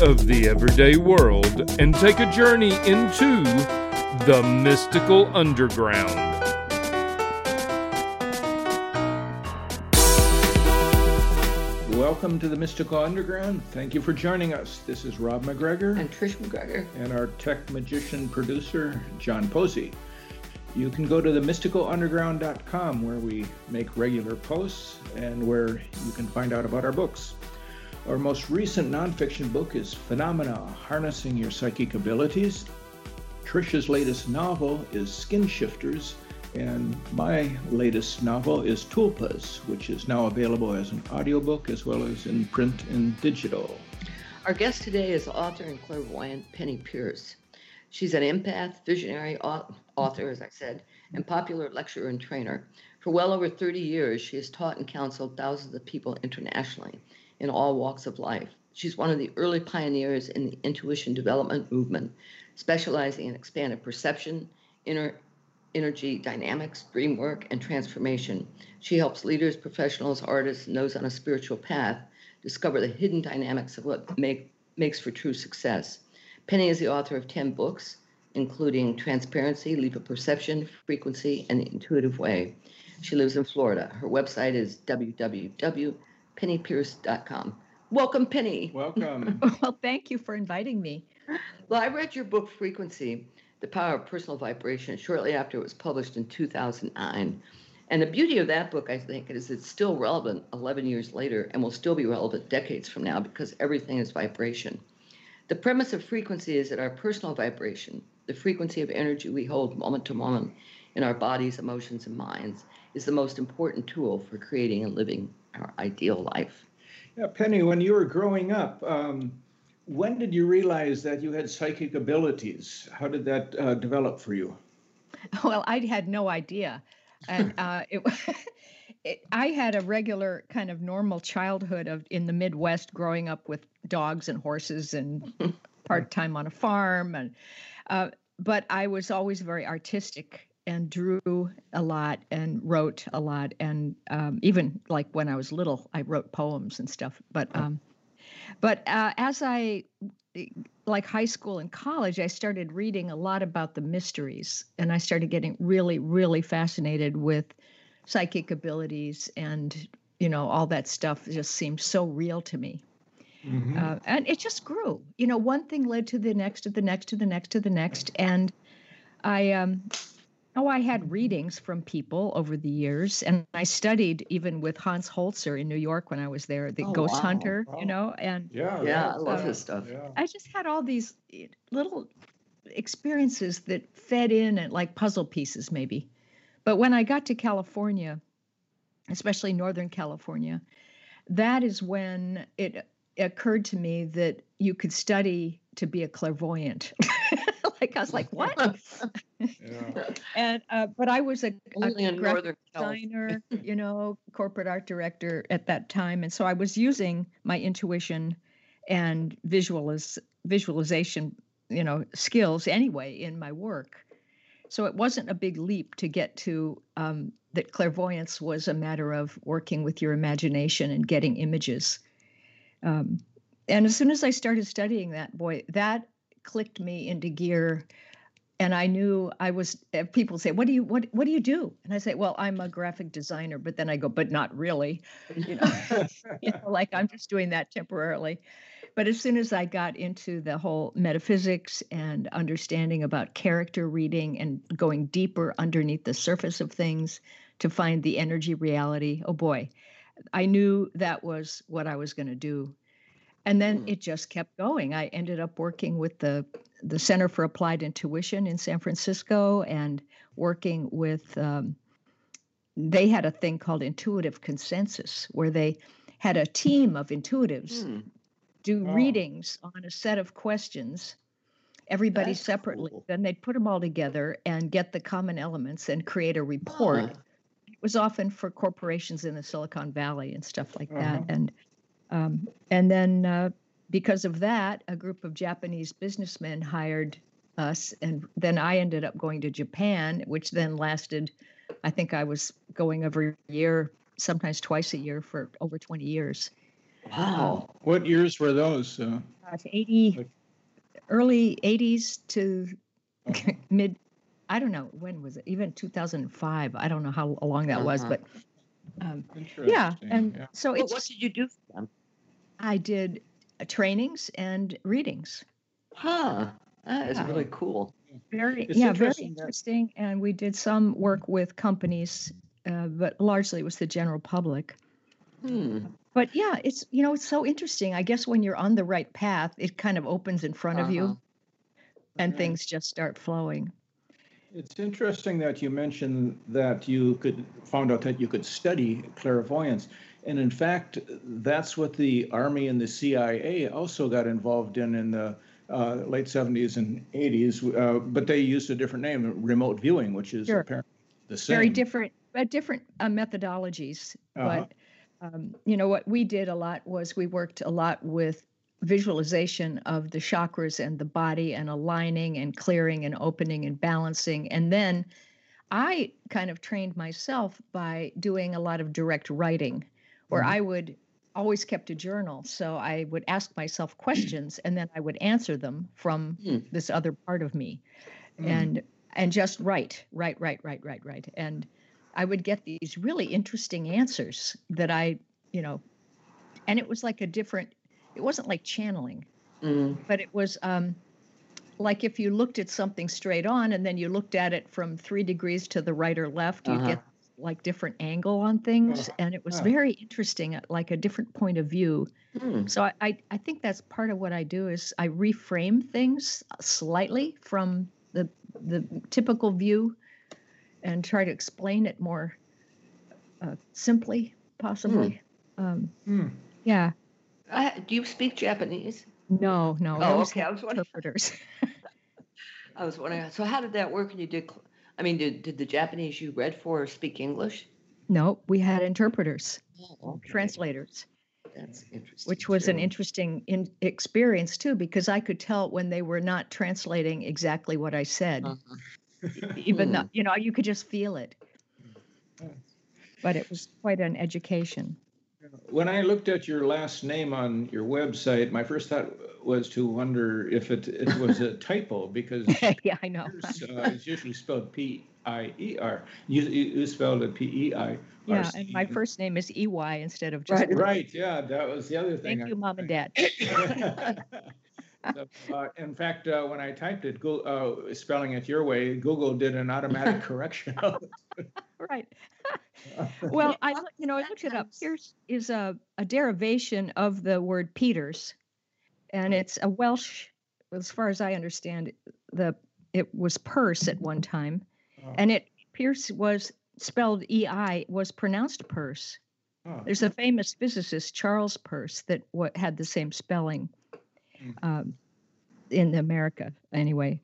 of the everyday world and take a journey into the mystical underground. Welcome to the Mystical Underground. Thank you for joining us. This is Rob McGregor and Trish McGregor and our tech magician producer, John Posey. You can go to the mysticalunderground.com where we make regular posts and where you can find out about our books. Our most recent nonfiction book is Phenomena Harnessing Your Psychic Abilities. Trisha's latest novel is Skin Shifters and my latest novel is Tulpas, which is now available as an audiobook as well as in print and digital. Our guest today is author and clairvoyant Penney Peirce. She's an empath, visionary author, as I said, and popular lecturer and trainer. For well over 30 years, she has taught and counseled thousands of people internationally in all walks of life. She's one of the early pioneers in the intuition development movement, specializing in expanded perception, inner energy dynamics, dream work, and transformation. She helps leaders, professionals, artists, and those on a spiritual path discover the hidden dynamics of what make, makes for true success. Penney is the author of 10 books, including Transparency, Leap of Perception, Frequency, and the Intuitive Way. She lives in Florida. Her website is www.penneypeirce.com. Welcome, Penney. Welcome. well, thank you for inviting me. Well, I read your book, Frequency, the Power of Personal Vibration shortly after it was published in 2009. And the beauty of that book, I think, is it's still relevant 11 years later and will still be relevant decades from now because everything is vibration. The premise of frequency is that our personal vibration, the frequency of energy we hold moment to moment in our bodies, emotions, and minds, is the most important tool for creating and living our ideal life. Yeah, Penney, when you were growing up, um, when did you realize that you had psychic abilities? How did that uh, develop for you? Well, I had no idea. And uh, it, it, I had a regular kind of normal childhood of in the Midwest, growing up with dogs and horses and part time on a farm. And uh, but I was always very artistic and drew a lot and wrote a lot. And um, even like when I was little, I wrote poems and stuff. But um, but uh, as I like high school and college, I started reading a lot about the mysteries, and I started getting really, really fascinated with psychic abilities, and you know, all that stuff just seemed so real to me. Mm-hmm. Uh, and it just grew. You know, one thing led to the next, to the next, to the next, to the next, and I um, Oh, I had readings from people over the years, and I studied even with Hans Holzer in New York when I was there, the oh, Ghost wow. Hunter, you know, and yeah, yeah, I love uh, his stuff. Yeah. I just had all these eh, little experiences that fed in at like puzzle pieces, maybe. But when I got to California, especially Northern California, that is when it occurred to me that you could study to be a clairvoyant. like I was like, what? yeah. And uh, but I was a, a graphic designer, you know, corporate art director at that time, and so I was using my intuition and visualiz- visualization, you know, skills anyway in my work. So it wasn't a big leap to get to um, that clairvoyance was a matter of working with your imagination and getting images. Um, and as soon as I started studying that, boy, that clicked me into gear and I knew I was. Eh, people say, "What do you what What do you do?" And I say, "Well, I'm a graphic designer." But then I go, "But not really," you know, you know, like I'm just doing that temporarily. But as soon as I got into the whole metaphysics and understanding about character reading and going deeper underneath the surface of things to find the energy reality, oh boy, I knew that was what I was going to do and then mm. it just kept going i ended up working with the the center for applied intuition in san francisco and working with um, they had a thing called intuitive consensus where they had a team of intuitives mm. do oh. readings on a set of questions everybody That's separately. cool. Then they'd put them all together and get the common elements and create a report. It was often for corporations in the Silicon Valley and stuff like that. Uh-huh. And um, and then uh, because of that, a group of Japanese businessmen hired us, and then I ended up going to Japan, which then lasted. I think I was going every year, sometimes twice a year for over 20 years. Wow. What years were those? Uh, Uh, 80, Like- early 80s to uh-huh. mid i don't know when was it even 2005 i don't know how long that was Uh-huh. but um, yeah and yeah. so Well, what did you do for them? I did uh, trainings and readings Huh. That is Yeah. really cool. very It's yeah very interesting that- and we did some work with companies uh, but largely it was the general public Hmm. but yeah it's you know it's so interesting i guess when you're on the right path it kind of opens in front of Uh-huh. you and Right. things just start flowing It's interesting that you mentioned that you could found out that you could study clairvoyance, and in fact, that's what the Army and the CIA also got involved in in the uh, late 70s and 80s. Uh, but they used a different name, remote viewing, which is Sure. apparently the same. very different but different uh, methodologies Uh-huh. but um, you know what we did a lot was we worked a lot with visualization of the chakras and the body and aligning and clearing and opening and balancing and then i kind of trained myself by doing a lot of direct writing where Mhm. i would always kept a journal so i would ask myself questions and then i would answer them from Hmm. this other part of me Mm. and and just write write write write write write and i would get these really interesting answers that i you know and it was like a different it wasn't like channeling Mm. but it was um like if you looked at something straight on and then you looked at it from three degrees to the right or left you'd Uh-huh. get like different angle on things Uh, and it was uh. very interesting uh, like a different point of view Hmm. so I, I i think that's part of what i do is i reframe things slightly from the the typical view and try to explain it more uh, simply possibly um, Hmm. yeah I, do you speak Japanese? no no I Oh, okay. I was wondering. interpreters I was wondering. So, how did that work? And you did. cl- I mean, did, did the Japanese you read for speak English? no we had interpreters Oh, okay. translators That's interesting. which was an interesting in- experience too because i could tell when they were not translating exactly what i said Uh-huh. even Hmm. though you know you could just feel it but it was quite an education When I looked at your last name on your website, my first thought was to wonder if it, it was a typo because yeah i know uh, it's usually spelled P I E R. You, you spelled it P E I. yeah and my first name is ey instead of just Right. Right, yeah, that was the other thing. thank I- you mom and dad uh, in fact, uh, when I typed it, go, uh, spelling it your way, Google did an automatic correction. Of right. Well i look- you know i looked it up. here's is a, a derivation of the word peters. And it's a welsh as far as i understand it, the it was purse at one time. Oh. and it pierce was spelled ei was pronounced purse Oh, there's a famous physicist charles peirce that wa had the same spelling. Um, in america anyway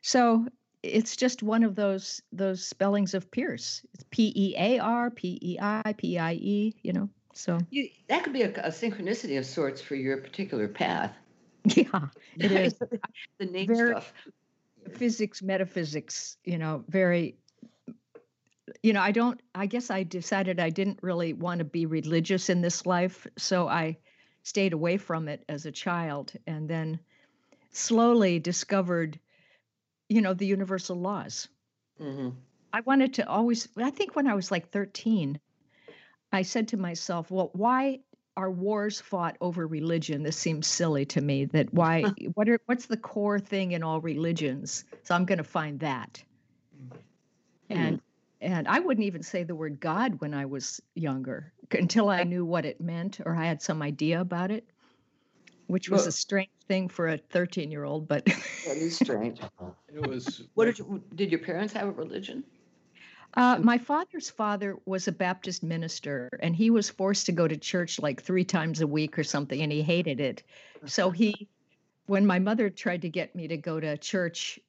so it's just one of those those spellings of pierce it's p-e-a-r p-e-i p-i-e you know so You, that could be a, a synchronicity of sorts for your particular path. yeah it is the name Very- stuff. physics metaphysics you know very you know i don't i guess i decided i didn't really want to be religious in this life so i stayed away from it as a child and then slowly discovered you know the universal laws. Hmm i wanted to always i think when i was like 13 i said to myself well why are wars fought over religion? This seems silly to me that why what are what's the core thing in all religions? So i'm going to find that. And and i wouldn't even say the word god when i was younger until i knew what it meant or i had some idea about it which was Well- a strange thing for a 13 year old but That is strange. it was. What did you, did your parents have a religion? Uh, my father's father was a Baptist minister, and he was forced to go to church like three times a week or something, and he hated it. So he when my mother tried to get me to go to church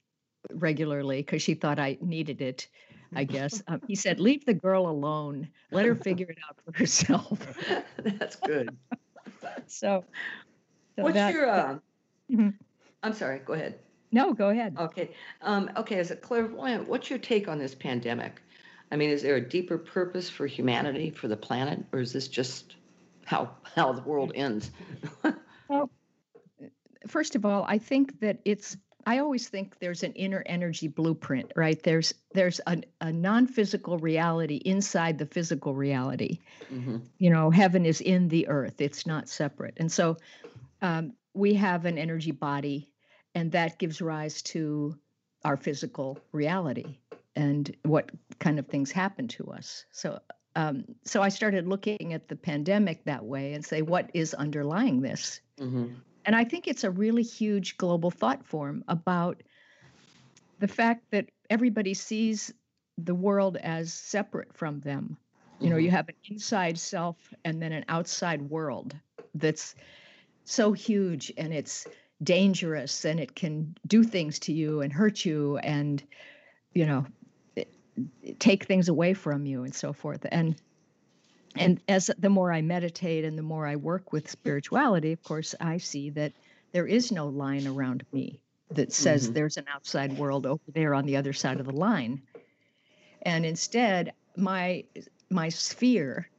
regularly because she thought I needed it, I guess. Um, he said, "Leave the girl alone. Let her figure it out for herself." That's good. so, so What's that- your? Uh, Mhm. I'm sorry. Go ahead. no? Go ahead. Okay. Um, okay. As a clairvoyant, what's your take on this pandemic? I mean, is there a deeper purpose for humanity, for the planet, or is this just how how the world ends? well, first of all, I think that it's I always think there's an inner energy blueprint, right? There's there's a, a non-physical reality inside the physical reality. hmm You know, heaven is in the earth; it's not separate. And so, um, we have an energy body, and that gives rise to our physical reality and what kind of things happen to us. So, um, so I started looking at the pandemic that way and say, what is underlying this? hmm And I think it's a really huge global thought form about the fact that everybody sees the world as separate from them. You know, you mm-hmm. have an inside self and then an outside world that's so huge and it's dangerous and it can do things to you and hurt you and, you know, take things away from you and so forth. And and as the more I meditate and the more I work with spirituality, of course, I see that there is no line around me that says Mhm. there's an outside world over there on the other side of the line. And instead, my my sphere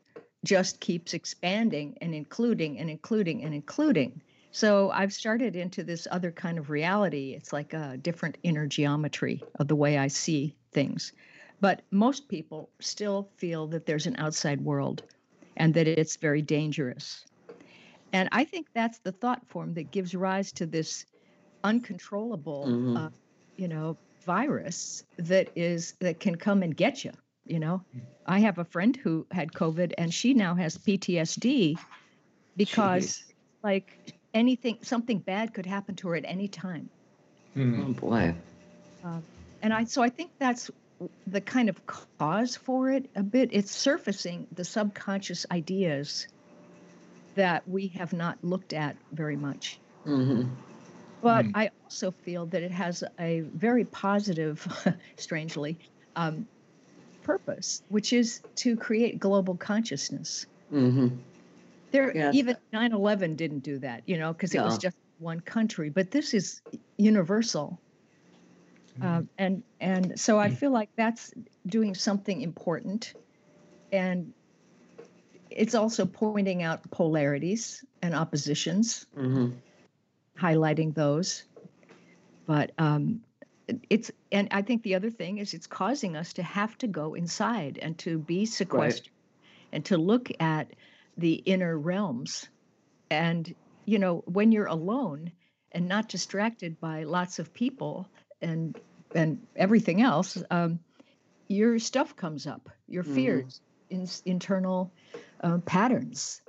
just keeps expanding and including and including and including. So I've started into this other kind of reality. It's like a different inner geometry of the way I see things. But most people still feel that there's an outside world and that it's very dangerous. And I think that's the thought form that gives rise to this uncontrollable, Mhm. uh, you know, virus that is that can come and get you. You know, I have a friend who had COVID and she now has PTSD because, Jeez. like, anything, something bad could happen to her at any time. Hmm. Oh boy. and I so I think that's the kind of cause for it a bit. It's surfacing the subconscious ideas that we have not looked at very much. hmm But Hmm. I also feel that it has a very positive, strangely, um, purpose, which is to create global consciousness. hmm There, Yes. even 9/11 didn't do that, you know, because it was just one country. But this is universal, um, and and so I feel like that's doing something important, and it's also pointing out polarities and oppositions, hmm highlighting those. But um, it's and I think the other thing is it's causing us to have to go inside and to be sequestered and to look at the inner realms. And you know, when you're alone and not distracted by lots of people and and everything else, um, your stuff comes up, your Mhm. fears, in, internal uh, patterns.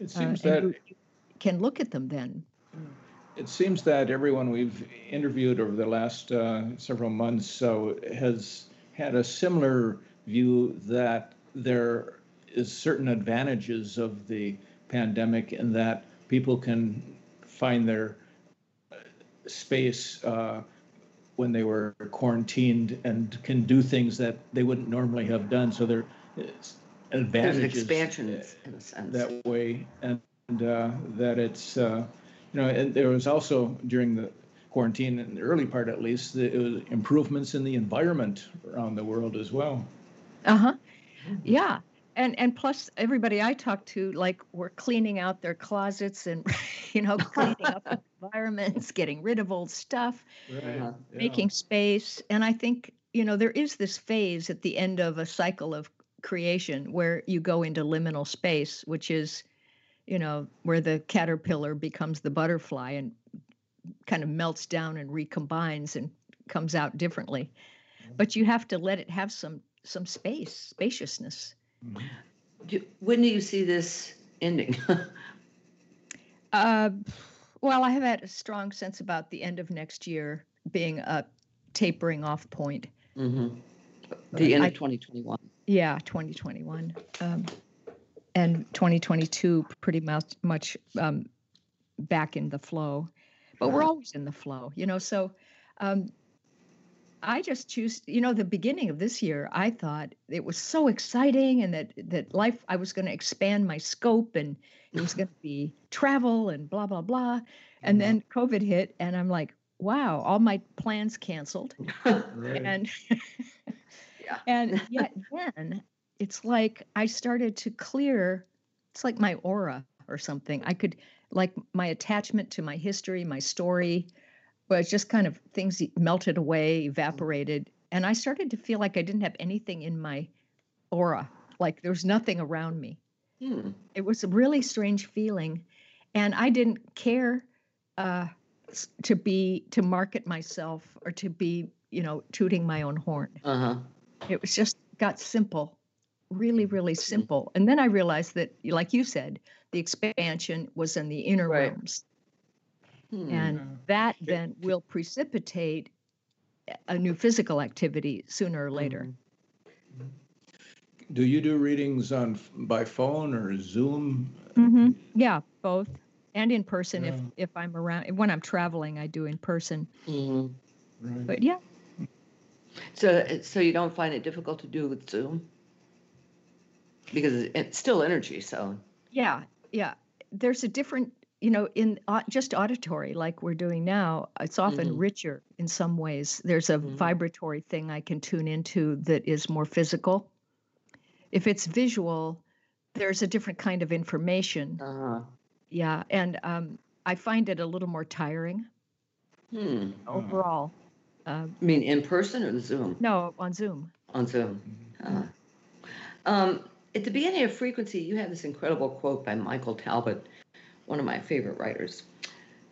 It uh, seems and that you can look at them then. It seems that everyone we've interviewed over the last uh, several months so has had a similar view that there is certain advantages of the pandemic in that people can find their uh, space uh, when they were quarantined and can do things that they wouldn't normally have done. So there is There's advantages an expansion in a sense. that way, and uh, that it's uh, you know, and there was also during the quarantine, in the early part at least, the, it was improvements in the environment around the world as well. Uh huh. Yeah. And and plus everybody I talk to like we're cleaning out their closets and you know cleaning up environments, getting rid of old stuff, Right. Uh-huh. making space. And I think you know there is this phase at the end of a cycle of creation where you go into liminal space, which is you know where the caterpillar becomes the butterfly and kind of melts down and recombines and comes out differently. But you have to let it have some some space, spaciousness. Do, when do you see this ending? Uh, well, I have had a strong sense about the end of next year being a tapering off point. hmm The end I- of 2021. Yeah, 2021. Um, and 2022 pretty much, much um, back in the flow. but we're always in the flow, you know. So um, I just choose, you know, the beginning of this year, I thought it was so exciting and that that life I was going to expand my scope and it was going to be travel and blah blah blah. And Mhm. then COVID hit and I'm like, wow, all my plans canceled. Right. And Yeah. and yet then it's like I started to clear it's like my aura or something. I could like my attachment to my history, my story was just kind of things melted away, evaporated. And I started to feel like I didn't have anything in my aura, like there was nothing around me. Hmm. It was a really strange feeling. And I didn't care uh, to be, to market myself or to be, you know, tooting my own horn. Uh-huh. It was just got simple, really, really simple. And then I realized that, like you said, the expansion was in the inner Right. realms. Hmm. And Yeah. that then will precipitate a- a new physical activity sooner or later. Mhm. Do you do readings on by phone or Zoom? hmm Yeah, both. And in person if Yeah. if I'm around when I'm traveling I do in person. Mhm. Right. But yeah, So, so you don't find it difficult to do with Zoom? Because it's- it's still energy, so. yeah, yeah. There's a different, you know, in au- just auditory like we're doing now, it's often Mhm. richer in some ways. There's a Mhm. vibratory thing I can tune into that is more physical. If it's visual, there's a different kind of information. Uh-huh. Yeah, and um, I find it a little more tiring Hmm. Oh. overall. Uh, I mean, in person or Zoom? no, on Zoom. On Zoom. Uh, um, at the beginning of Frequency, you have this incredible quote by Michael Talbot, one of my favorite writers.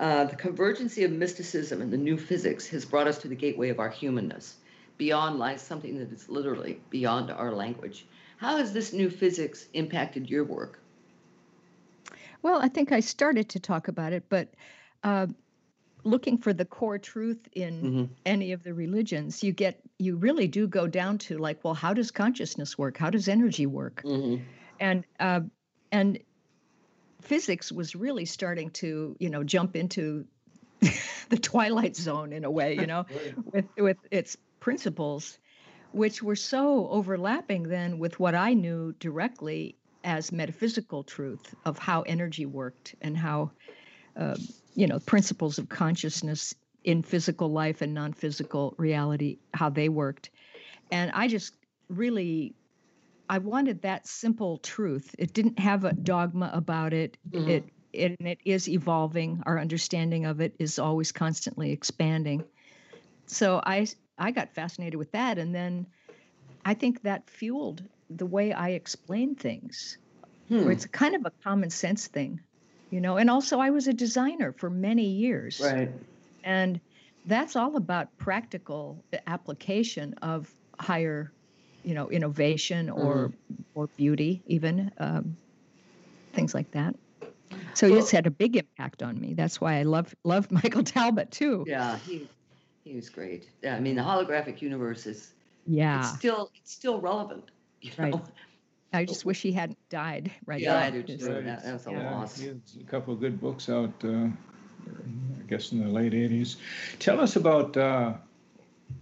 Uh, the convergency of mysticism and the new physics has brought us to the gateway of our humanness. Beyond lies something that is literally beyond our language. How has this new physics impacted your work? Well, I think I started to talk about it, but uh, looking for the core truth in Mhm. any of the religions, you get you really do go down to like, well, how does consciousness work? How does energy work? Mhm. And uh, and physics was really starting to you know jump into the twilight zone in a way, you know, with with its principles, which were so overlapping then with what I knew directly as metaphysical truth of how energy worked and how uh, you know principles of consciousness in physical life and non-physical reality how they worked. And i just really i wanted that simple truth it didn't have a dogma about it Mhm. it it, and it is evolving our understanding of it is always constantly expanding so i i got fascinated with that and then i think that fueled the way i explain things Hmm. where it's kind of a common sense thing you know and also i was a designer for many years Right. and that's all about practical application of higher you know innovation or or beauty even um, things like that so Well- it's had a big impact on me that's why i love love michael talbot too Yeah, he he was great. Yeah, I mean, the holographic universe is yeah it's still it's still relevant. You know? Right. i just wish he hadn't died right Yeah, now. I do too. Right. That, that's a Yeah. loss. He has a couple of good books out, uh, I guess in the late 80s. Tell us about uh,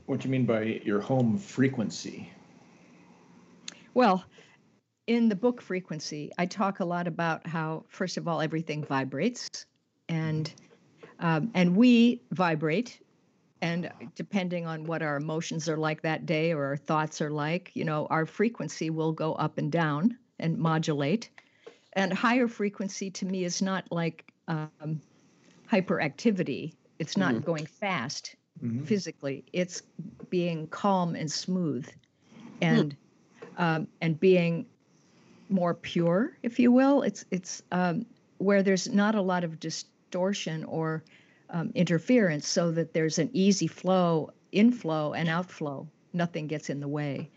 what you mean by your home frequency. Well, in the book Frequency, I talk a lot about how, first of all, everything vibrates, and um, and we vibrate, and depending on what our emotions are like that day or our thoughts are like, you know, our frequency will go up and down and modulate. And higher frequency to me is not like um, hyperactivity. It's not going fast Mhm. physically. It's being calm and smooth, and um, and being more pure, if you will. It's it's um, where there's not a lot of distortion or um, interference, so that there's an easy flow, inflow and outflow. Nothing gets in the way,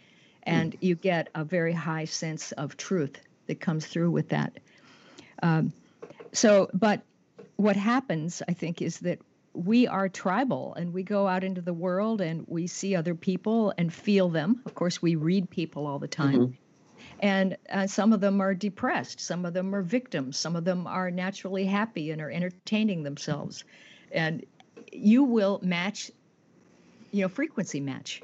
and you get a very high sense of truth that comes through with that. Um, so, but what happens, I think, is that we are tribal and we go out into the world and we see other people and feel them. Of course, we read people all the time. And uh, some of them are depressed, some of them are victims, some of them are naturally happy and are entertaining themselves. and you will match, you know, frequency match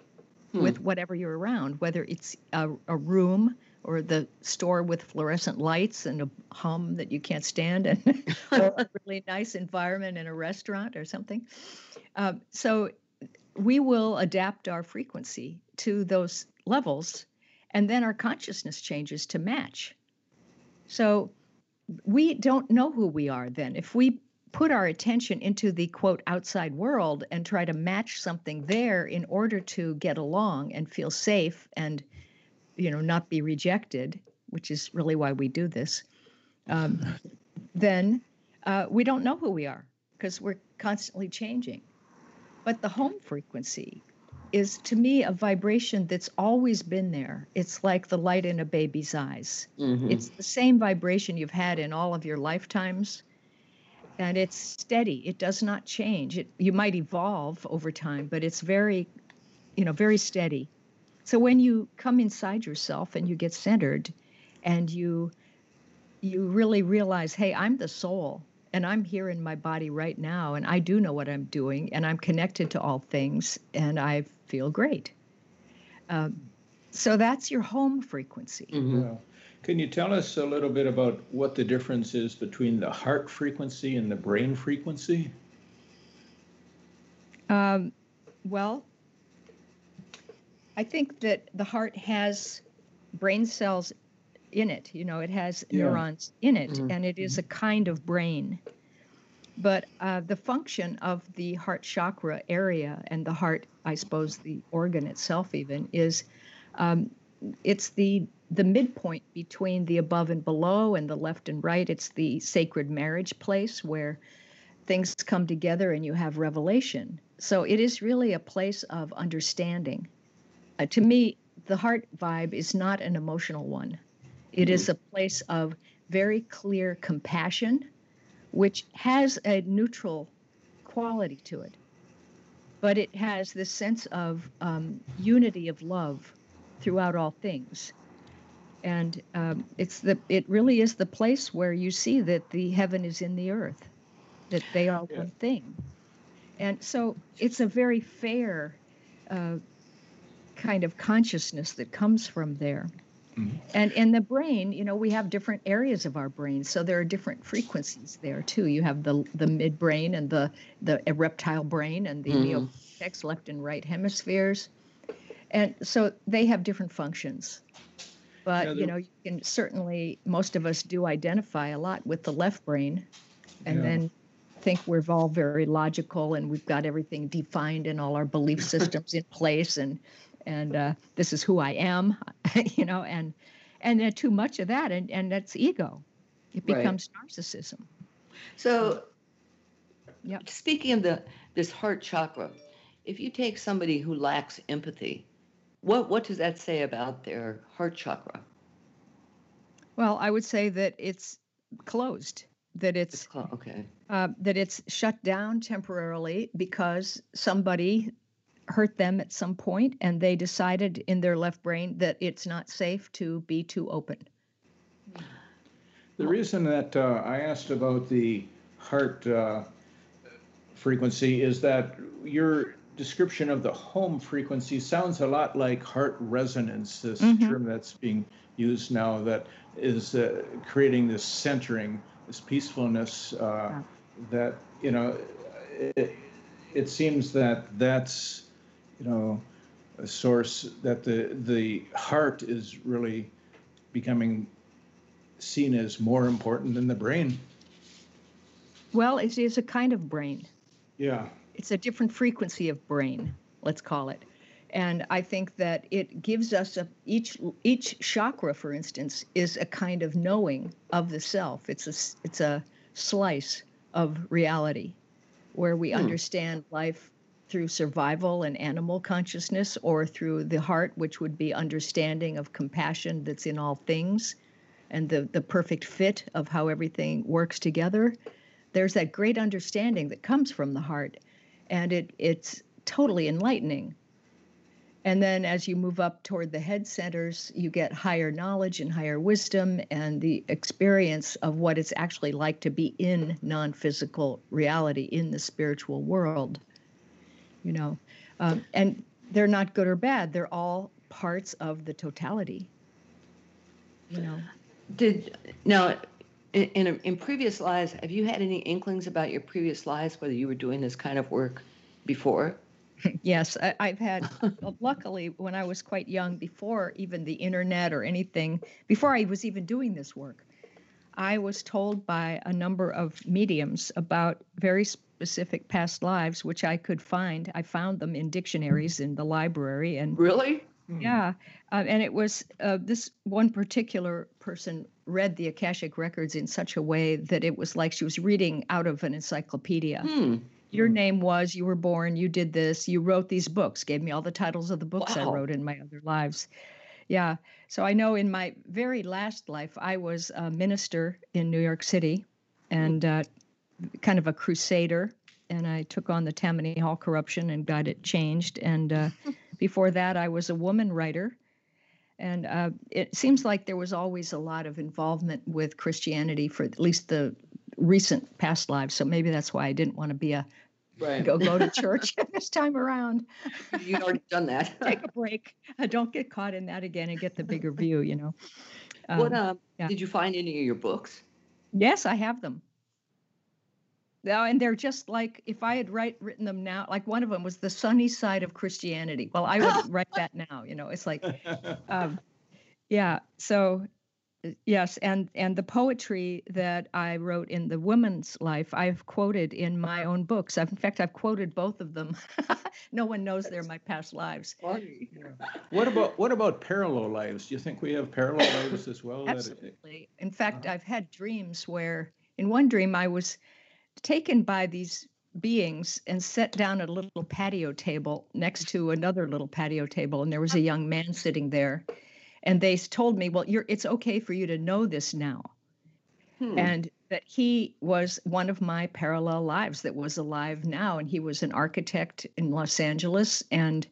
Hmm. with whatever you're around, whether it's a, a room or the store with fluorescent lights and a hum that you can't stand, and a really nice environment in a restaurant or something. Um, so we will adapt our frequency to those levels, and then our consciousness changes to match. So we don't know who we are then. If we put our attention into the quote outside world and try to match something there in order to get along and feel safe and you know not be rejected which is really why we do this um, then uh, we don't know who we are because we're constantly changing. But the home frequency is to me a vibration that's always been there. It's like the light in a baby's eyes. Mhm. it's the same vibration you've had in all of your lifetimes and it's steady. It does not change. It you might evolve over time but it's very you know very steady so when you come inside yourself and you get centered and you you really realize hey i'm the soul and i'm here in my body right now and i do know what i'm doing and i'm connected to all things and i feel great um, so that's your home frequency Mhm. Yeah. Can you tell us a little bit about what the difference is between the heart frequency and the brain frequency? Um, well, I think that the heart has brain cells in it. You know, it has Yeah. neurons in it, Mhm. and it is a kind of brain. But uh, the function of the heart chakra area and the heart, I suppose, the organ itself, even is um, it's the the midpoint between the above and below and the left and right. It's the sacred marriage place where things come together and you have revelation. So it is really a place of understanding. Uh, to me, the heart vibe is not an emotional one. It is a place of very clear compassion, which has a neutral quality to it. But it has this sense of um, unity of love throughout all things. And um, it's the it really is the place where you see that the heaven is in the earth, that they are Yeah. one thing. And so it's a very fair uh, kind of consciousness that comes from there. Mhm. And in the brain, you know, we have different areas of our brain, so there are different frequencies there too. You have the the midbrain and the the reptile brain and the Mhm. neocortex, left and right hemispheres, and so they have different functions. But Yeah, you know, you can certainly most of us do identify a lot with the left brain, and Yeah. then think we're all very logical and we've got everything defined and all our belief systems in place and and uh, this is who I am, you know, and and uh, too much of that and and that's ego. It Right. becomes narcissism. So, Yep. speaking of the this heart chakra, if you take somebody who lacks empathy, what what does that say about their heart chakra? Well, I would say that it's closed, that It's it's okay. uh, that it's shut down temporarily because somebody hurt them at some point and they decided in their left brain that it's not safe to be too open. The reason that uh, I asked about the heart uh, frequency is that your description of the home frequency sounds a lot like heart resonance, this Mhm. term that's being used now that is uh, creating this centering, this peacefulness uh, that, you know, it, it seems that that's, you know, a source that the, the heart is really becoming seen as more important than the brain. Well, it is a kind of brain. Yeah. it's a different frequency of brain let's call it and i think that it gives us a each each chakra for instance is a kind of knowing of the self it's a s- it's a slice of reality where we Hmm. understand life through survival and animal consciousness or through the heart which would be understanding of compassion that's in all things and the the perfect fit of how everything works together there's that great understanding that comes from the heart and it it's totally enlightening And then as you move up toward the head centers, you get higher knowledge and higher wisdom and the experience of what it's actually like to be in non physical reality, in the spiritual world. You know, um, and they're not good or bad, they're all parts of the totality. You know, Did now in in, in previous lives, have you had any inklings about your previous lives, whether you were doing this kind of work before? Yes, I, I've had, luckily, when I was quite young, before even the internet or anything, before I was even doing this work, I was told by a number of mediums about very specific past lives, which I could find. I found them in dictionaries in the library. And Really? yeah, uh, and it was uh, this one particular person read the Akashic records in such a way that it was like she was reading out of an encyclopedia Hmm. your name was you were born you did this you wrote these books gave me all the titles of the books i wrote in my other lives yeah so i know in my very last life i was a minister in new york city and uh, kind of a crusader and i took on the tammany hall corruption and got it changed and uh, before that i was a woman writer and uh, it seems like there was always a lot of involvement with christianity for at least the recent past lives so maybe that's why i didn't want to be a Right. go go to church this time around. You'd already done that. Take a break. Uh, Don't get caught in that again and get the bigger view. You know. what Um, um, yeah. did you find any of your books? yes, I have them. Now, and they're just like if I had write written them now. Like one of them was the sunny side of Christianity. Well, I would write that now. You know, it's like, um, yeah. So, yes, and and the poetry that I wrote in the woman's life, I've quoted in my own books. I've, in fact, I've quoted both of them. no one knows they're my past lives. What about what about parallel lives? Do you think we have parallel lives as well? that- Absolutely. In fact, I've had dreams where, in one dream, I was taken by these beings and set down at a little patio table next to another little patio table, and there was a young man sitting there, and they told me, "Well, you're it's okay for you to know this now." Hmm. and that he was one of my parallel lives that was alive now and he was an architect in los angeles and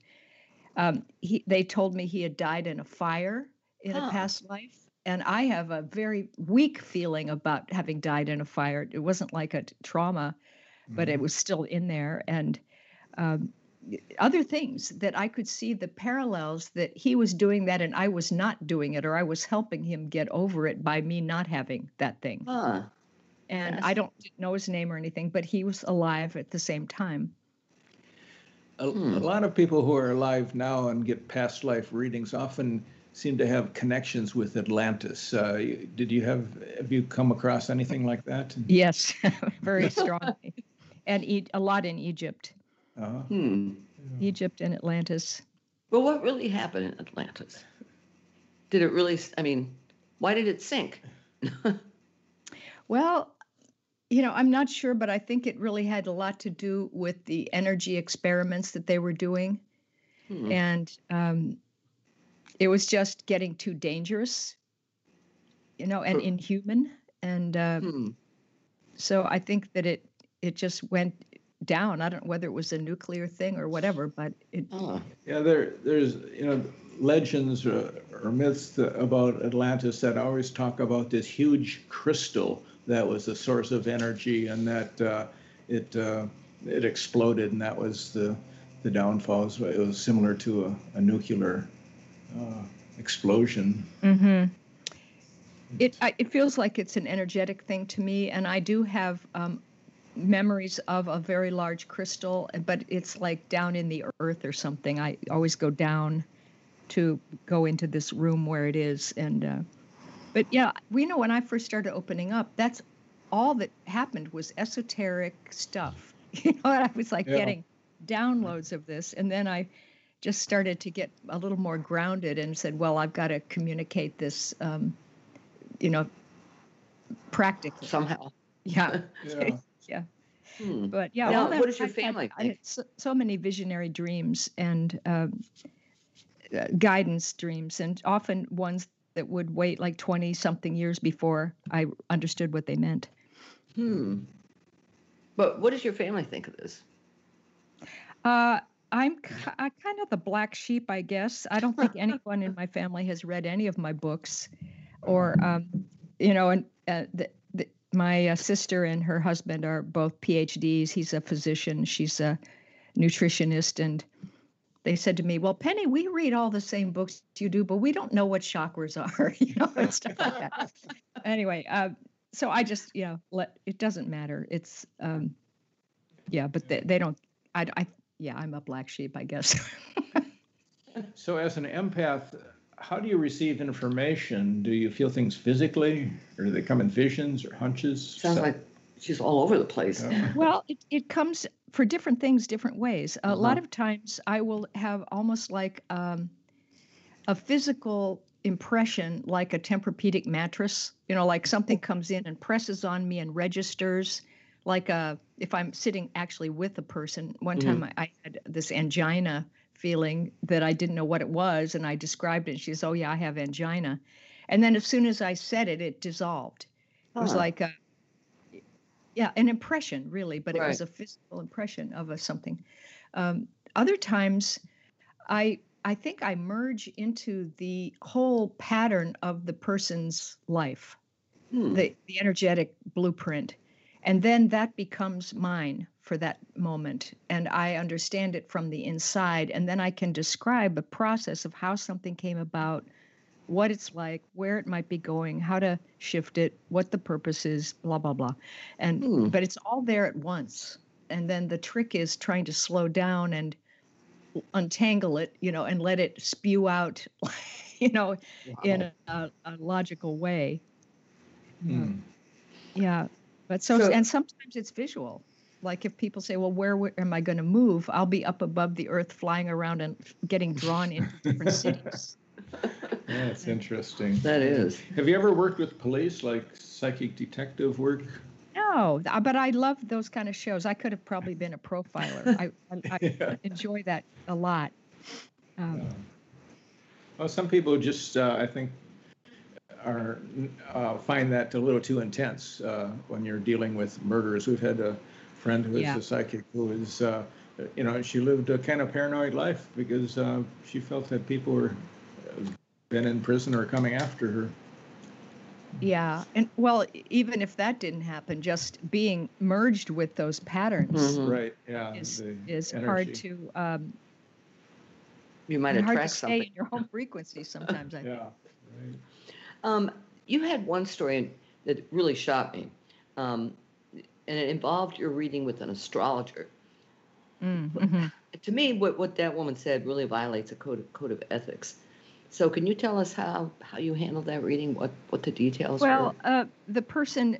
um, he, they told me he had died in a fire in Huh. a past life and i have a very weak feeling about having died in a fire it wasn't like a trauma but it was still in there and um, other things that I could see the parallels that he was doing that and I was not doing it, or I was helping him get over it by me not having that thing. Huh. And I don't know his name or anything, but he was alive at the same time. A, Hmm. a lot of people who are alive now and get past life readings often seem to have connections with Atlantis. Uh, did you have have you come across anything like that? Yes, very strongly. and e- a lot in Egypt, Uh, Hmm. Egypt and Atlantis. Well, what really happened in Atlantis? Did it really? I mean, why did it sink? Well, you know, I'm not sure, but I think it really had a lot to do with the energy experiments that they were doing. Hmm. and um, it was just getting too dangerous, you know, and inhuman. And uh, Hmm. so I think that it it just went down. I don't know whether it was a nuclear thing or whatever, but it Oh. yeah, there there's you know legends or, or myths about Atlantis that always talk about this huge crystal that was the source of energy and that uh, it uh, it exploded and that was the the downfall. It was- It was similar to a, a nuclear uh, explosion. hmm it I, it feels like it's an energetic thing to me, and I do have um, memories of a very large crystal, but it's like down in the earth or something. I always go down to go into this room where it is, and uh, but yeah, we know when I first started opening up, that's all that happened was esoteric stuff. You know, I was like Yeah. getting downloads of this, and then I just started to get a little more grounded and said, well, I've got to communicate this, um, you know, practically. Somehow. yeah. Yeah. Hmm. But yeah, Now, that, what does your I've had- family I had so, so many visionary dreams and um, uh, guidance dreams, and often ones that would wait like 20 something years before I understood what they meant. Hmm. But what does your family think of this? Uh, I'm kind of the black sheep, I guess. I don't think anyone in my family has read any of my books, or um, you know, and uh, the, the, my uh, sister and her husband are both PhDs. He's a physician. She's a nutritionist, and they said to me, "Well, Penney, we read all the same books you do, but we don't know what chakras are, you know, and stuff like that." anyway, uh, so I just, you know, let it doesn't matter. It's, um, yeah, but they, they don't. I, I, yeah, I'm a black sheep, I guess. so, as an empath, how do you receive information? Do you feel things physically, or do they come in visions or hunches? Sounds so, like she's all over the place. well, it, it comes for different things, different ways. A uh-huh. lot of times I will have almost like um, a physical impression, like a Tempur-Pedic mattress, you know, like something comes in and presses on me and registers. Like a, uh, if I'm sitting actually with a person, one mm-hmm. time I, I had this angina feeling that I didn't know what it was, and I described it. And she says, "Oh yeah, I have angina," and then as soon as I said it, it dissolved. It was like a yeah, an impression really, but it was a physical impression of a something. Um, other times, I I think I merge into the whole pattern of the person's life, hmm. the the energetic blueprint, and then that becomes mine for that moment, and I understand it from the inside, and then I can describe a process of how something came about what it's like, where it might be going, how to shift it, what the purpose is, blah blah blah. And hmm. but it's all there at once. And then the trick is trying to slow down and untangle it, you know, and let it spew out, you know, wow. in a, a, logical way. Hmm. Yeah. But so, so, and sometimes it's visual. Like if people say, well, where, where am I going to move? I'll be up above the earth, flying around and getting drawn into different cities. That's interesting. That is. Have you ever worked with police, like psychic detective work? No, but I love those kind of shows. I could have probably been a profiler. I, I, I yeah. enjoy that a lot. Um, yeah. Well, some people just, uh, I think, are uh, find that a little too intense uh, when you're dealing with murders. We've had a friend who is yeah. a psychic who is, uh, you know, she lived a kind of paranoid life because uh, she felt that people were been in prison or coming after her. Yeah, and well, even if that didn't happen, just being merged with those patterns, mm-hmm. right? Yeah, is, is hard to. Um, you might attract hard to something. Stay in your home frequency sometimes. I yeah. Think. Right. Um, you had one story that really shocked me, um, and it involved your reading with an astrologer. Mm-hmm. To me, what, what that woman said really violates a code of, code of ethics. So can you tell us how, how you handled that reading? What what the details well, were? Well, uh, the person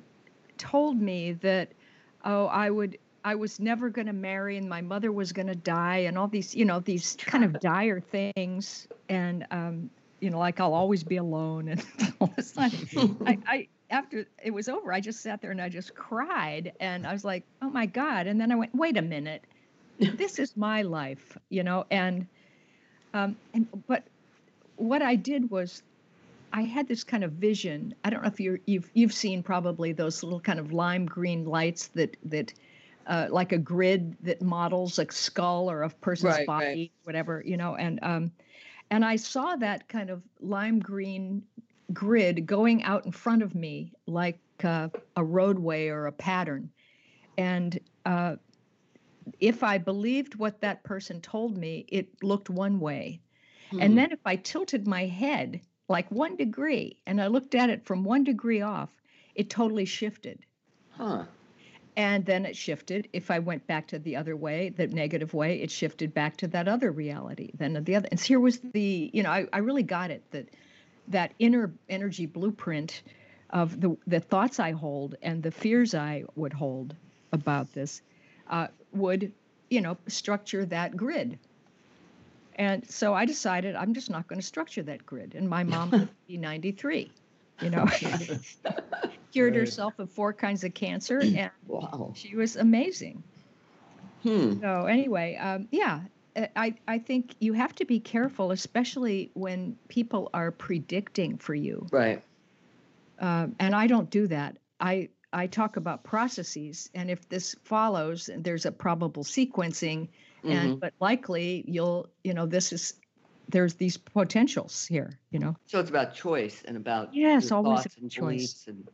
told me that oh I would I was never going to marry and my mother was going to die and all these you know these kind of dire things and um, you know like I'll always be alone and all this time. I, I after it was over I just sat there and I just cried and I was like oh my god and then I went wait a minute this is my life you know and um, and but what I did was I had this kind of vision. I don't know if you're, you've you've seen probably those little kind of lime green lights that that uh, like a grid that models a skull or a person's right, body, right. whatever you know. And um, and I saw that kind of lime green grid going out in front of me like uh, a roadway or a pattern. And uh, if I believed what that person told me, it looked one way. Hmm. And then if I tilted my head like one degree and I looked at it from one degree off, it totally shifted. Huh. And then it shifted. If I went back to the other way, the negative way, it shifted back to that other reality. Then the other. And so here was the, you know, I, I really got it that that inner energy blueprint of the the thoughts I hold and the fears I would hold about this uh, would, you know, structure that grid and so I decided I'm just not going to structure that grid. And my mom would be 93, you know, cured right. herself of four kinds of cancer. And wow. she was amazing. Hmm. So, anyway, um, yeah, uh, I, I think you have to be careful, especially when people are predicting for you. Right. Um, and I don't do that. I, I talk about processes. And if this follows, and there's a probable sequencing and Mhm. but likely you'll you know this is there's these potentials here you know So it's about choice and about Yes, your always thoughts and choice. and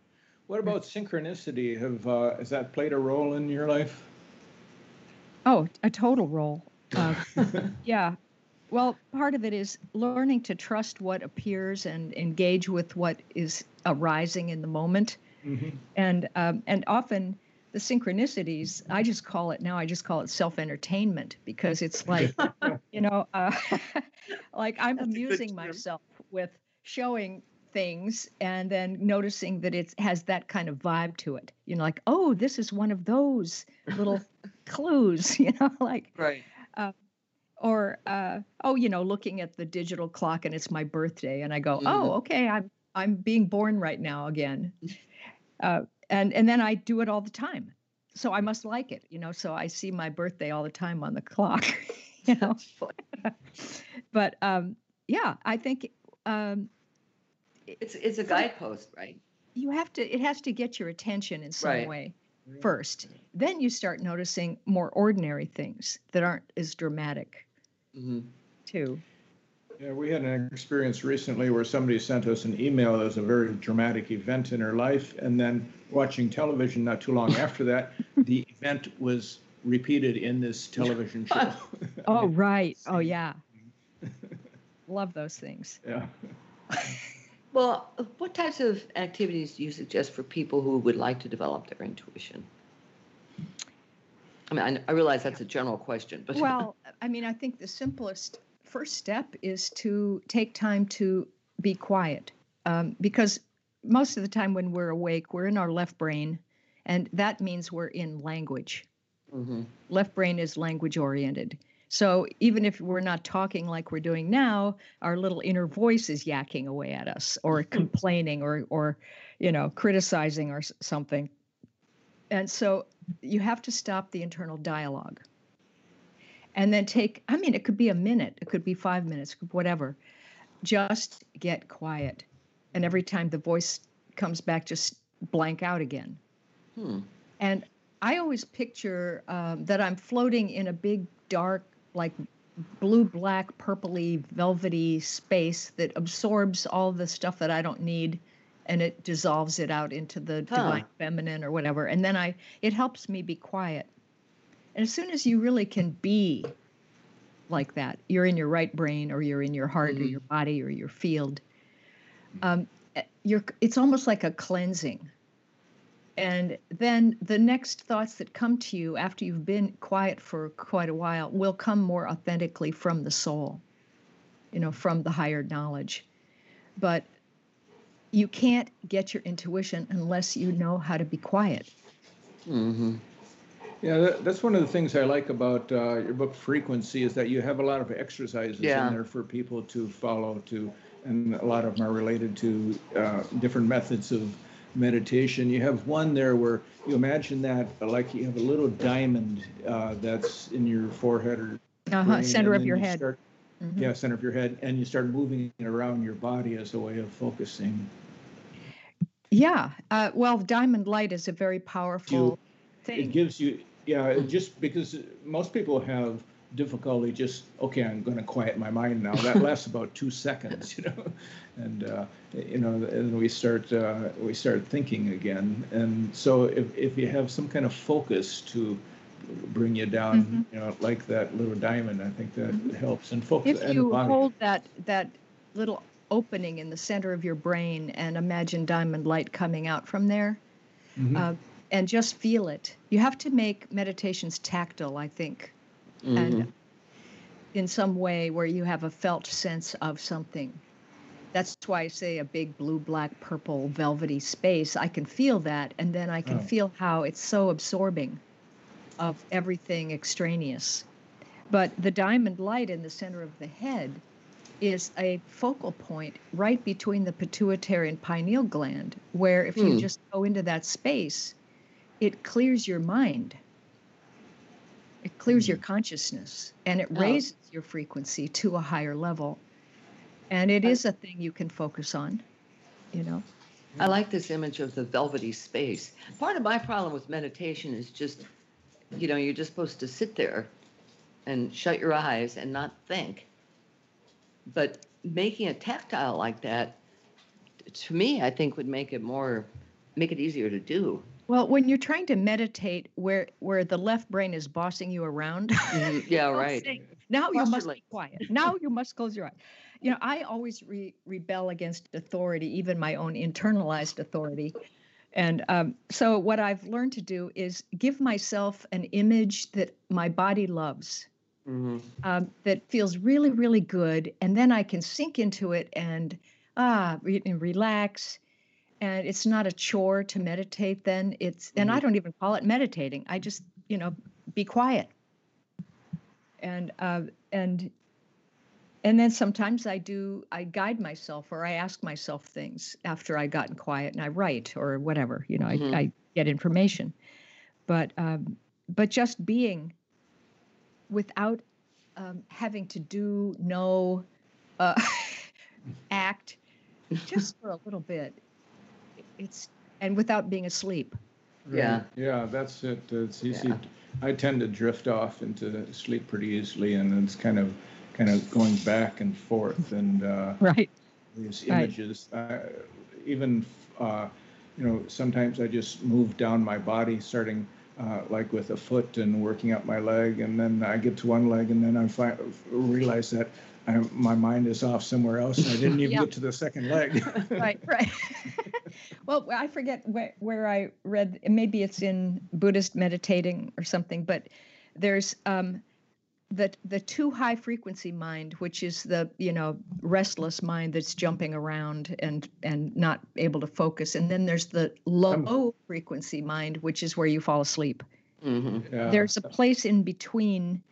What about synchronicity? Have uh, has that played a role in your life? oh a total role uh, yeah well part of it is learning to trust what appears and engage with what is arising in the moment Mhm. and um, and often the synchronicities i just call it now i just call it self-entertainment because it's like you know uh, like i'm That's amusing myself with showing things and then noticing that it has that kind of vibe to it you know like oh this is one of those little clues you know like right. or uh, oh you know looking at the digital clock and it's my birthday and i go Mhm. oh okay i'm i'm being born right now again uh, and and then i do it all the time. So i must like it you know so i see my birthday all the time on the clock you know. But um yeah i think um It's it's a guidepost, right? you have to it has to get your attention in some Right. way first. Then you start noticing more ordinary things that aren't as dramatic hmm too Yeah, we had an experience recently where somebody sent us an email that was a very dramatic event in her life, and then watching television not too long after that, the event was repeated in this television show. Oh, right. Oh, yeah. Love those things. Yeah. Well, uh, what types of activities do you suggest for people who would like to develop their intuition? I mean, I, I realize that's a general question, but Well, I mean, I think the simplest first step is to take time to be quiet um, because most of the time when we're awake, we're in our left brain, and that means we're in language. Mhm. Left brain is language oriented. So even if we're not talking like we're doing now, our little inner voice is yakking away at us or complaining or or you know criticizing or something. And so you have to stop the internal dialogue. And then take I mean it could be a minute, it could be 5 minutes, whatever. Just get quiet. And every time the voice comes back just blank out again. Hmm. And I always picture um, that I'm floating in a big, dark, like blue, black, purpley, velvety space that absorbs all the stuff that I don't need and it dissolves it out into the Huh. divine feminine or whatever. And then I, it helps me be quiet. And as soon as you really can be like that, you're in your right brain or you're in your heart or Mhm. your body or your field. Um, eh, you're, it's almost like a cleansing. And then the next thoughts that come to you after you've been quiet for quite a while will come more authentically from the soul, you know, from the higher knowledge. But you can't get your intuition unless you know how to be quiet. hmm Yeah, that's one of the things I like about uh, your book Frequency is that you have a lot of exercises Yeah. in there for people to follow to, and a lot of them are related to uh, different methods of meditation. You have one there where you imagine that uh, like you have a little diamond uh, that's in your forehead or Uh-huh, brain, center of your you head. start- Mhm. yeah, center of your head, and you start moving it around your body as a way of focusing. Yeah. Uh, well, diamond light is a very powerful It gives you, yeah, just because most people have difficulty just, okay, I'm going to quiet my mind now. That lasts about two seconds, you know, and uh, you know, and we start uh, we start thinking again. And so if if you have some kind of focus to bring you down, Mhm. you know, like that little diamond, I think that helps. And focus if and you hold that that little opening in the center of your brain and imagine diamond light coming out from there Mhm. uh, and just feel it. You have to make meditations tactile i think. Hmm and in some way where you have a felt sense of something. That's why i say a big blue black purple velvety space i can feel that and then i can Oh. feel how it's so absorbing of everything extraneous. But the diamond light in the center of the head is a focal point right between the pituitary and pineal gland where if Hmm. you just go into that space it clears your mind it clears your hmm. consciousness and it Oh. raises your frequency to a higher level and it is a thing you can focus on you know I like this image of the velvety space. Part of my problem with meditation is just, you know, you're just supposed to sit there and shut your eyes and not think. But making it tactile like that, to me, I think would make it more, make it easier to do. Well, when you're trying to meditate where where the left brain is bossing you around, Mhm, Yeah, right. say, now you must be quiet. Now you must close your eyes. You know, I always re- rebel against authority, even my own internalized authority. And um, so, what I've learned to do is give myself an image that my body loves, Mhm. um, that feels really, really good, and then I can sink into it and ah, re- and relax. And it's not a chore to meditate. Then it's, and I don't even call it meditating. I just, you know, be quiet. And uh, and and then sometimes I do. I guide myself, or I ask myself things after i've gotten quiet, and I write or whatever. You know, Mhm. I, I get information. But um, but just being without um, having to do, no uh, act, just for a little bit. It's and without being asleep. Yeah. Right. Yeah, that's it. It's easy. Yeah. I tend to drift off into sleep pretty easily, and it's kind of, kind of going back and forth, and uh, Right. these Right. images. Uh, even, uh, you know, sometimes I just move down my body, starting uh, like with a foot and working up my leg, and then I get to one leg, and then I fi- realize that I, my mind is off somewhere else, and I didn't even Yeah. get to the second leg. right right well i forget where, where i read maybe it's in buddhist meditating or something but there's um the the too high frequency mind which is the you know restless mind that's jumping around and and not able to focus and then there's the low frequency mind which is where you fall asleep Mhm. Yeah. there's a place in between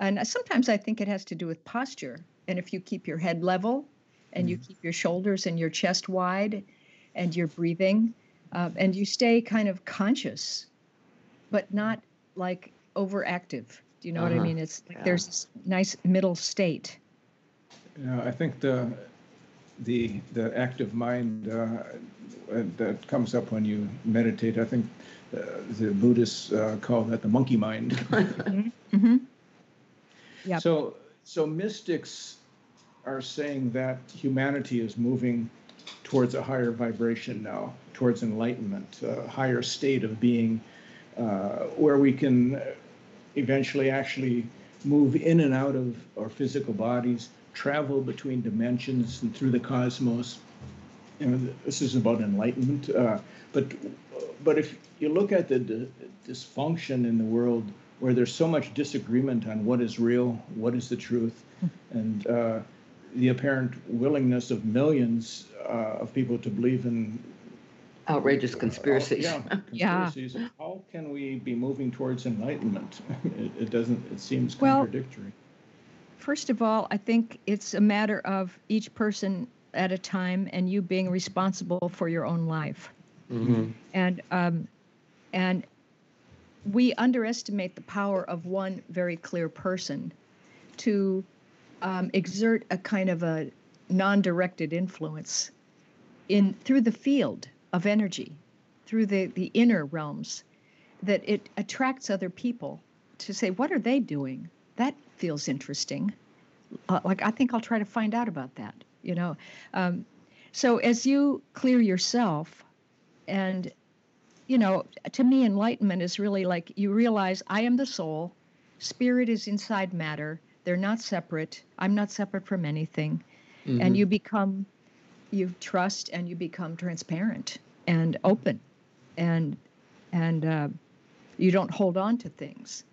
and sometimes i think it has to do with posture and if you keep your head level and you keep your shoulders and your chest wide and you're breathing uh, and you stay kind of conscious but not like overactive do you know what i Uh-huh. mean it's like Yeah. there's this nice middle state Yeah, I think the the the active mind uh, uh, that comes up when you meditate. I think uh, the Buddhists uh, call that the monkey mind. hmm Yep. So so mystics are saying that humanity is moving towards a higher vibration now, towards enlightenment, a higher state of being, uh, where we can eventually actually move in and out of our physical bodies, travel between dimensions and through the cosmos. You know, this is about enlightenment. Uh, but but if you look at the d- dysfunction in the world, where there's so much disagreement on what is real, what is the truth, and uh, the apparent willingness of millions uh, of people to believe in Outrageous conspiracies. yeah, Yeah. conspiracies. How can we be moving towards enlightenment? It, it doesn't. It seems contradictory. Well- contradictory. First of all, I think it's a matter of each person at a time and you being responsible for your own life. Mhm. And um, and we underestimate the power of one very clear person to um, exert a kind of a non-directed influence in through the field of energy, through the the inner realms, that it attracts other people to say, "What are they doing? That feels interesting." Uh, like I think I'll try to find out about that. You know, um, so as you clear yourself, and you know, to me, enlightenment is really like you realize I am the soul, spirit is inside matter. They're not separate. I'm not separate from anything. And Mhm. you become, you trust and you become transparent and open. And, and uh, you don't hold on to things.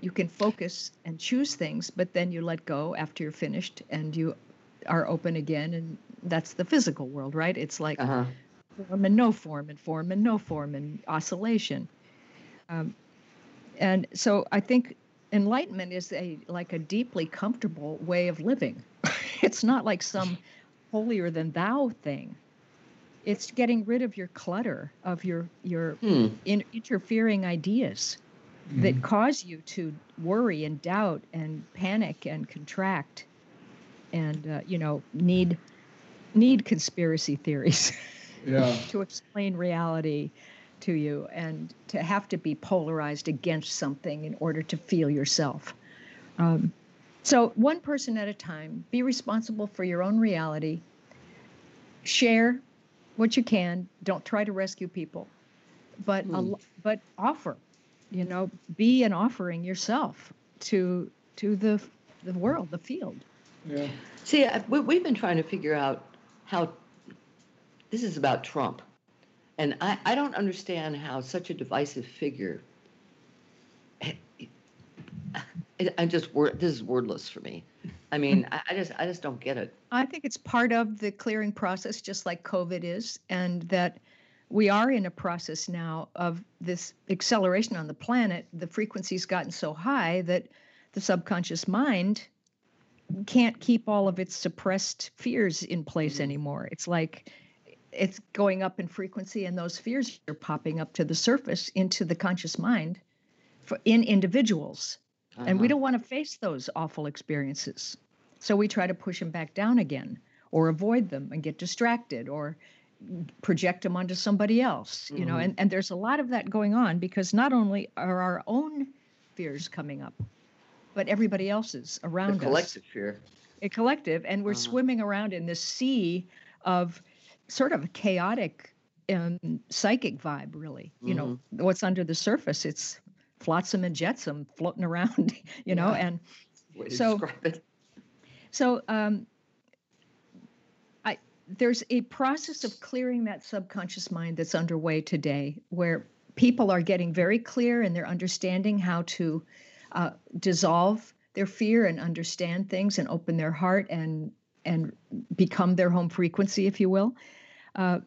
You can focus and choose things, but then you let go after you're finished and you are open again. And that's the physical world, right? It's like, Uh-huh. Form and no form and form and no form and oscillation. Um, and so i think enlightenment is a like a deeply comfortable way of living. It's not like some holier than thou thing. It's getting rid of your clutter of your your Hmm. in, interfering ideas that cause you to worry and doubt and panic and contract and uh, you know need need conspiracy theories Yeah. to explain reality to you and to have to be polarized against something in order to feel yourself Um, so, one person at a time, be responsible for your own reality. Share what you can. Don't try to rescue people, but Hmm. but offer. You know, be an offering yourself to to the the world, the field. Yeah. See, I, we, we've been trying to figure out how this is about Trump. And I, I don't understand how such a divisive figure. I, just word this is wordless for me. I mean, I, I just I just don't get it. I think it's part of the clearing process, just like COVID is, and that we are in a process now of this acceleration on the planet. The frequency's gotten so high that the subconscious mind can't keep all of its suppressed fears in place mm-hmm. anymore. It's like it's going up in frequency, and those fears are popping up to the surface into the conscious mind for, in individuals. And we Uh-huh. don't want to face those awful experiences. So we try to push them back down again or avoid them and get distracted or project them onto somebody else, you know. Mhm. And, and there's a lot of that going on because not only are our own fears coming up, but everybody else's the around us collective fear. a collective, and we're Uh-huh. swimming around in this sea of sort of a chaotic um, psychic vibe, really. You know, Mm-hmm. what's under the surface? It's flotsam and jetsam floating around, you know, Yeah. and So- it. so um, I there's a process of clearing that subconscious mind that's underway today, where people are getting very clear and they're understanding how to uh, dissolve their fear and understand things and open their heart and and become their home frequency, if you will. Uh,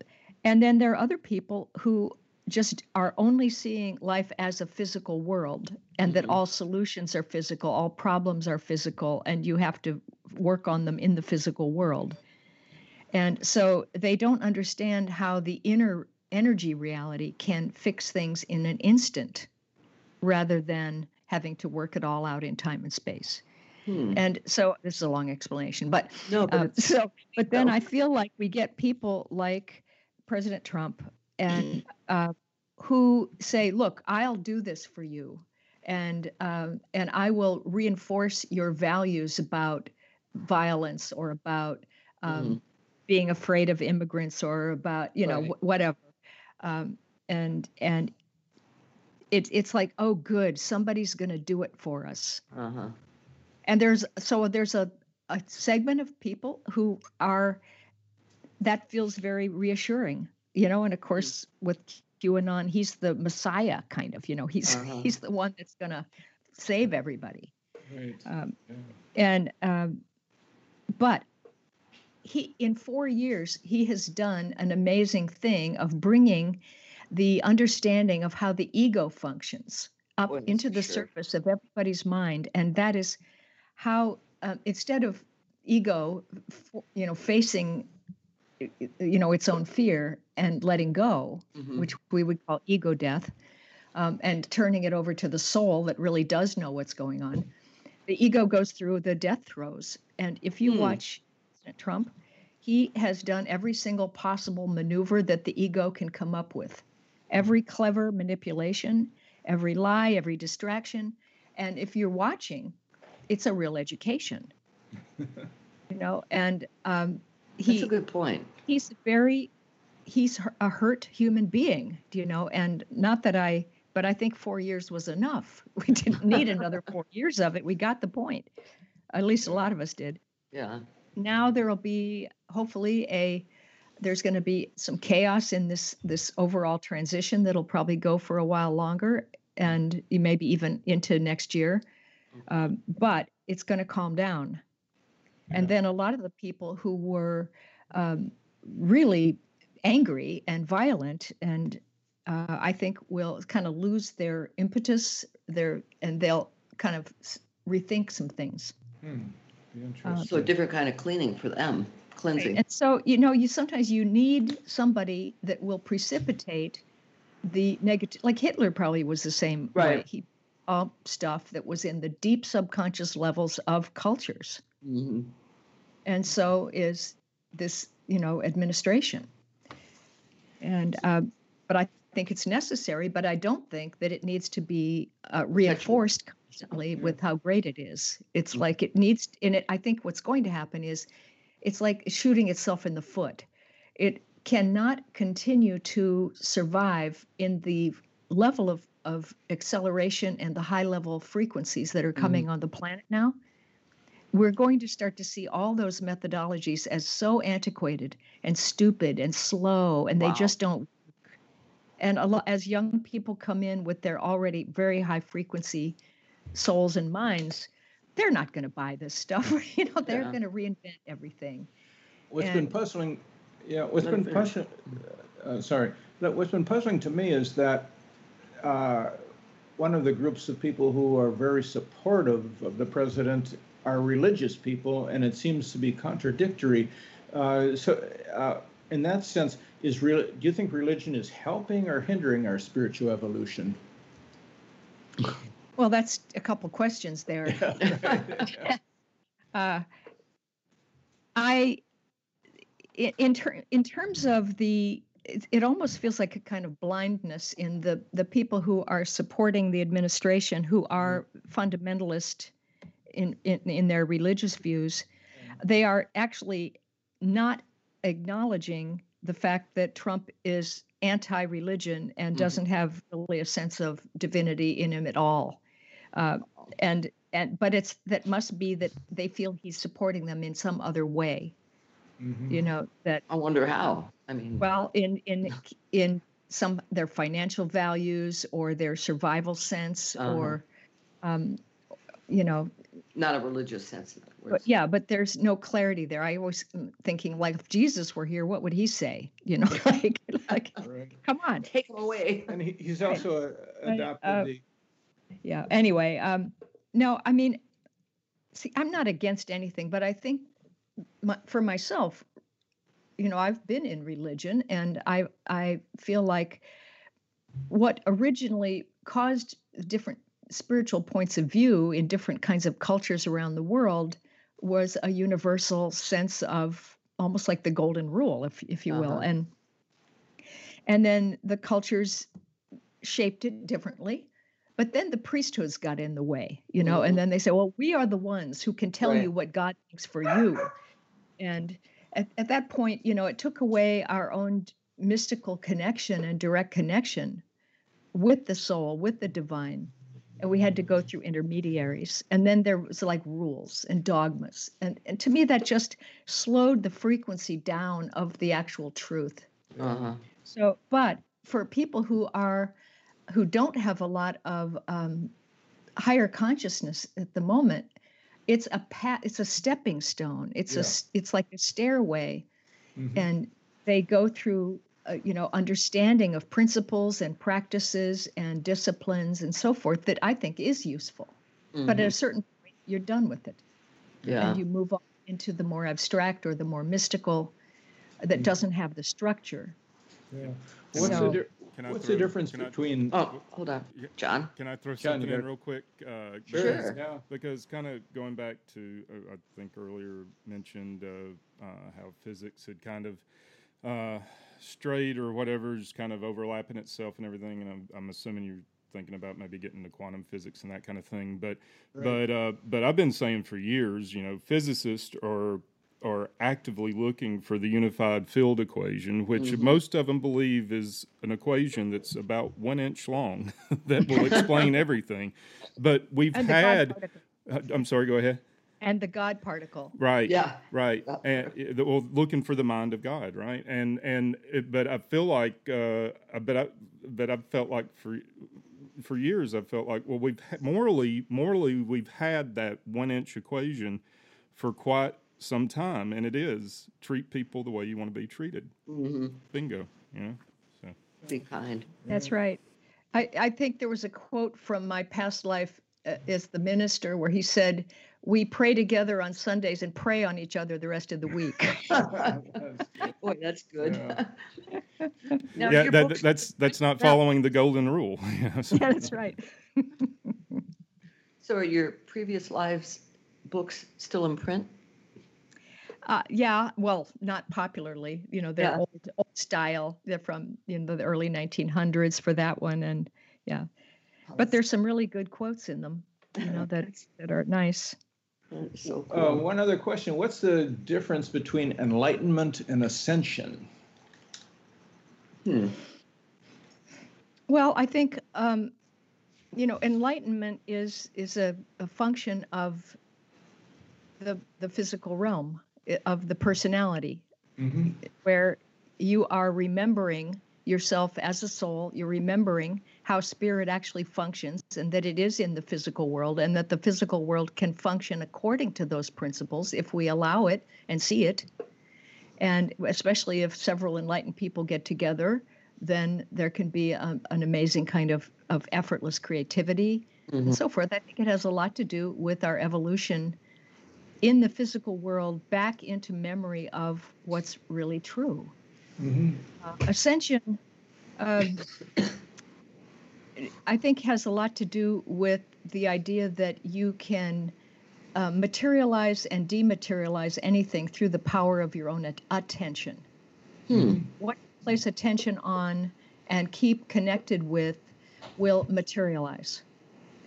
and then there are other people who just are only seeing life as a physical world and that Mhm. all solutions are physical, all problems are physical, and you have to work on them in the physical world. And so they don't understand how the inner energy reality can fix things in an instant rather than having to work it all out in time and space. Hmm. And so this is a long explanation, but No, but it's, so, but then so. I feel like we get people like President Trump and uh, who say, "Look, I'll do this for you, and uh, and I will reinforce your values about violence or about um, being afraid of immigrants or about you know Right. wh- whatever." Um, and and it's it's like, oh, good, somebody's going to do it for us uh-huh. And there's so there's a, a segment of people who are that feels very reassuring you know and of course with qanon he's the messiah kind of you know he's Uh-huh. he's the one that's going to save everybody Right. um, Yeah. and um, but he in four years he has done an amazing thing of bringing the understanding of how the ego functions up Boy, that's into the sure. surface of everybody's mind and that is how uh, instead of ego you know facing you know its own fear and letting go Mhm. which we would call ego death, um, and turning it over to the soul that really does know what's going on. The ego goes through the death throes. And if you Hmm. watch Trump, he has done every single possible maneuver that the ego can come up with, every clever manipulation, every lie, every distraction. And if you're watching, it's a real education. you know, and um, he That's a good point. he's very he's a hurt human being do you know and not that i but i think four years was enough we didn't need another four years of it we got the point at least a lot of us did Yeah. now there will be hopefully a there's going to be some chaos in this this overall transition that'll probably go for a while longer and maybe even into next year um, but it's going to calm down and then a lot of the people who were um, really angry and violent and uh, i think will kind of lose their impetus their and they'll kind of rethink some things Hmm. Uh. So a different kind of cleaning for them, cleansing. and so you know you sometimes you need somebody that will precipitate the negative like hitler probably was the same way Right. he stuff that was in the deep subconscious levels of cultures hmm and so is this you know administration and uh, but i think it's necessary, but I don't think that it needs to be uh, reinforced constantly with how great it is. It's Mm. like it needs, and it. I think what's going to happen is, it's like shooting itself in the foot. It cannot continue to survive in the level of of acceleration and the high level frequencies that are coming on the planet now we're going to start to see all those methodologies as so antiquated and stupid and slow and they just don't work. and a lot as young people come in with their already very high frequency souls and minds they're not going to buy this stuff you know they're Yeah. going to reinvent everything What's been And- puzzling, yeah, what's been puzzling, uh, sorry, that what's been puzzling to me is that uh, one of the groups of people who are very supportive of the president are religious people, and it seems to be contradictory. Uh, so, uh, in that sense, is real? Do you think religion is helping or hindering our spiritual evolution? well that's a couple questions there uh, I, in in, ter- in terms of the, it, it almost feels like a kind of blindness in the the people who are supporting the administration, who are fundamentalist in, in in their religious views. They are actually not acknowledging the fact that Trump is anti-religion and Mhm. doesn't have really a sense of divinity in him at all. Uh, and and but it's that must be that they feel he's supporting them in some other way Mhm. you know that I wonder how. I mean, well in in in some their financial values or their survival sense Uh-huh. or um you know not a religious sense. In other but yeah but there's no clarity there i always thinking like if jesus were here what would he say you know like like Right. come on Take him away. And he, he's also Right, adopted uh, the. yeah anyway um no i mean see i'm not against anything but i think my, for myself you know i've been in religion and i i feel like what originally caused different spiritual points of view in different kinds of cultures around the world was a universal sense of almost like the golden rule if if you will Uh-huh. and and then the cultures shaped it differently but then the priesthoods got in the way you know Mhm. and then they say well we are the ones who can tell Right. you what god thinks for you and at, at that point you know it took away our own mystical connection and direct connection with the soul with the divine. And we had to go through intermediaries. And then there was like rules and dogmas. And, and to me that just slowed the frequency down of the actual truth. Uh-huh. so, but for people who are who don't have a lot of um, higher consciousness at the moment, it's a pat, it's a stepping stone. It's a Yeah. s- it's like a stairway, Mhm. and they go through uh, you know understanding of principles and practices and disciplines and so forth that I think is useful. But at a Mhm. certain point, you're done with it yeah. and you move on into the more abstract or the more mystical that Mm. doesn't have the structure. Yeah. What's, So- the, di- Can I what's throw- the difference can I- between? oh, hold on, John. Can I throw John, something in real quick? Uh, Sure. because- Yeah. Because kind of going back to, uh, I think earlier mentioned uh, uh, how physics had kind of uh, strayed or whatever, is kind of overlapping itself and everything. And I'm, I'm assuming you're thinking about maybe getting into quantum physics and that kind of thing. But Right. but uh, but I've been saying for years, you know, physicists are are actively looking for the unified field equation, which Mhm. most of them believe is an equation that's about one inch long that will explain everything. But we've And had. God particle. I'm sorry. Go ahead. And the God particle. Right. Yeah. Right. And uh, well, looking for the mind of God, right? And and it, but I feel like, uh, but I but I've felt like for for years I've felt like, well, we've had, morally morally we've had that one inch equation for quite some time, and it is treat people the way you want to be treated. hmm Bingo. You know. So Be kind. That's right. I, I think there was a quote from my past life uh, as the minister where he said, We pray together on Sundays and pray on each other the rest of the week. Boy, that's good. now, yeah, that, books- that's that's not following the golden rule. Yeah, yeah, that's right. so are your previous lives books still in print? Uh, yeah, well, not popularly. You know, they're Yeah. old, old style. They're from in the early 1900s for that one, and yeah. But there's some really good quotes in them. You know that that are nice. That's so Uh, one other question. What's the difference between enlightenment and ascension? Hmm. Well, I think um, you know enlightenment is is a, a function of the the physical realm i- of the personality, Mm-hmm. where you are remembering yourself as a soul. You're remembering how spirit actually functions, and that it is in the physical world, and that the physical world can function according to those principles if we allow it and see it. And especially if several enlightened people get together, then there can be um, an amazing kind of, of effortless creativity and so forth. I think it has a lot to do with our evolution in the physical world back into memory of what's really true. Mm-hmm. Uh, ascension, um, I think, has a lot to do with the idea that you can uh, materialize and dematerialize anything through the power of your own at- attention. Hmm. What you place attention on and keep connected with will materialize.